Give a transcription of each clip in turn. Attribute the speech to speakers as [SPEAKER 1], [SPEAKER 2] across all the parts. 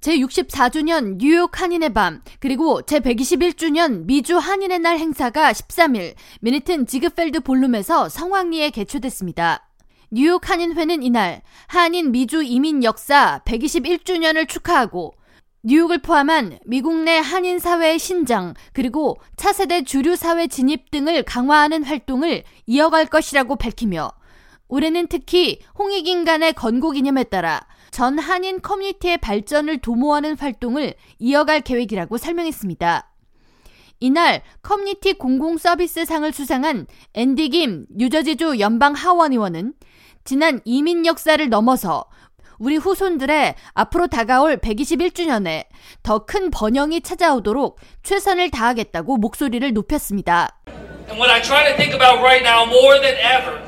[SPEAKER 1] 제64주년 뉴욕 한인의 밤, 그리고 제121주년 미주 한인의 날 행사가 13일 미니튼 지그펠드 볼룸에서 성황리에 개최됐습니다. 뉴욕 한인회는 이날 한인 미주 이민 역사 121주년을 축하하고 뉴욕을 포함한 미국 내 한인 사회의 신장 그리고 차세대 주류 사회 진입 등을 강화하는 활동을 이어갈 것이라고 밝히며 올해는 특히 홍익인 간의 건국 기념에 따라 전 한인 커뮤니티의 발전을 도모하는 활동을 이어갈 계획이라고 설명했습니다. 이날 커뮤니티 공공 서비스 상을 수상한 앤디 김 뉴저지주 연방 하원 의원은 지난 이민 역사를 넘어서 우리 후손들의 앞으로 다가올 121주년에 더 큰 번영이 찾아오도록 최선을 다하겠다고 목소리를 높였습니다.
[SPEAKER 2] And what I try to think about right now more than ever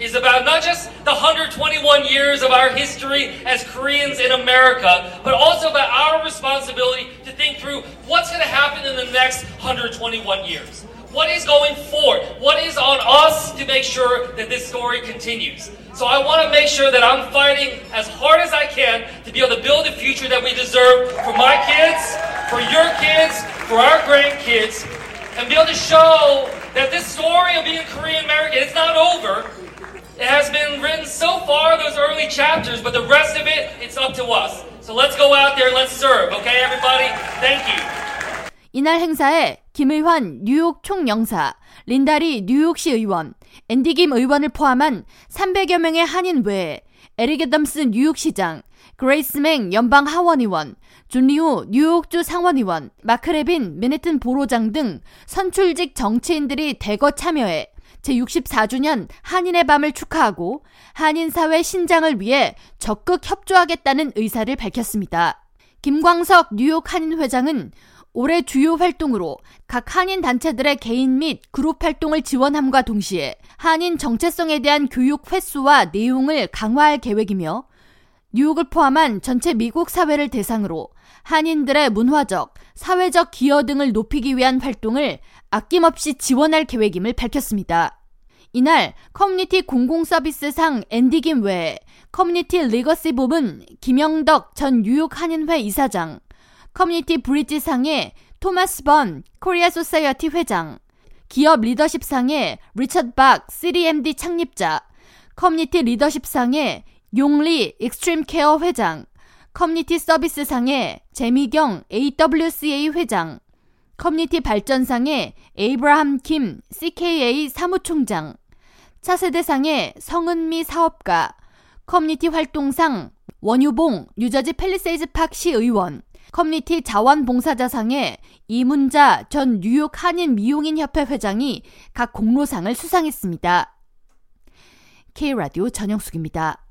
[SPEAKER 2] is about not just the 121 years of our history as Koreans in America, but also about our responsibility to think through what's going to happen in the next 121 years. What is going forward? What is on us to make sure that this story continues? So I want to make sure that I'm fighting as hard as I can to be able to build a future that we deserve for my kids, for your kids, for our grandkids, and be able to show that this story of being Korean American, it's not over. Those early chapters, but the rest of it, it's up to us. So let's go out there, let's serve, okay, everybody? Thank you.
[SPEAKER 1] 이날 행사에 김의환 뉴욕 총영사, 린다리 뉴욕시 의원, 앤디 김 의원을 포함한 300여 명의 한인 외에 에릭 애덤스 뉴욕시장, 그레이스 맹 연방 하원의원, 존리우 뉴욕주 상원의원, 마크 레빈 맨해튼 보로장 등 선출직 정치인들이 대거 참여해 제64주년 한인의 밤을 축하하고 한인 사회 신장을 위해 적극 협조하겠다는 의사를 밝혔습니다. 김광석 뉴욕 한인 회장은 올해 주요 활동으로 각 한인 단체들의 개인 및 그룹 활동을 지원함과 동시에 한인 정체성에 대한 교육 횟수와 내용을 강화할 계획이며 뉴욕을 포함한 전체 미국 사회를 대상으로 한인들의 문화적, 사회적 기여 등을 높이기 위한 활동을 아낌없이 지원할 계획임을 밝혔습니다. 이날 커뮤니티 공공서비스상 앤디김 외에 커뮤니티 legacy 부문 김영덕 전 뉴욕 한인회 이사장, 커뮤니티 bridge상의 토마스 번 코리아 소사이어티 회장, 기업 리더십상의 리처드 박 3MD 창립자, 커뮤니티 리더십상의 용리 익스트림 케어 회장, 커뮤니티 서비스상의 재미경 AWCA 회장, 커뮤니티 발전상의 에이브라함 킴 CKA 사무총장, 차세대상의 성은미 사업가, 커뮤니티 활동상 원유봉 뉴저지 펠리세이즈 파크시 의원, 커뮤니티 자원봉사자상의 이문자 전 뉴욕 한인 미용인 협회 회장이 각 공로상을 수상했습니다. K라디오 전영숙입니다.